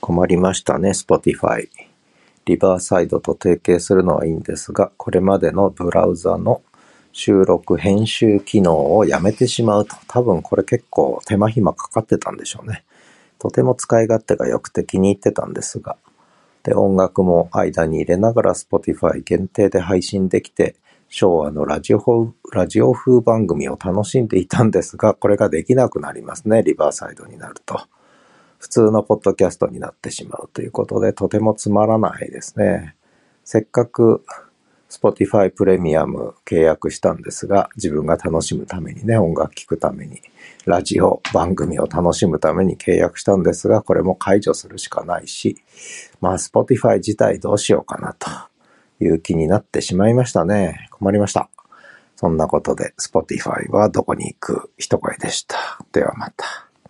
困りましたね、Spotify。リバーサイドと提携するのはいいんですが、これまでのブラウザの収録、編集機能をやめてしまうと。多分これ結構手間暇かかってたんでしょうね。とても使い勝手が良くて気に入ってたんですが。で、音楽も間に入れながら Spotify 限定で配信できて、昭和のラジオ、ラジオ風番組を楽しんでいたんですが、これができなくなりますね、リバーサイドになると。普通のポッドキャストになってしまうということで、とてもつまらないですね。せっかく Spotify プレミアム契約したんですが、自分が楽しむためにね、音楽聴くために、ラジオ番組を楽しむために契約したんですが、これも解除するしかないし、まあ Spotify 自体どうしようかなという気になってしまいましたね。困りました。そんなことで Spotify はどこに行く？一声でした。ではまた。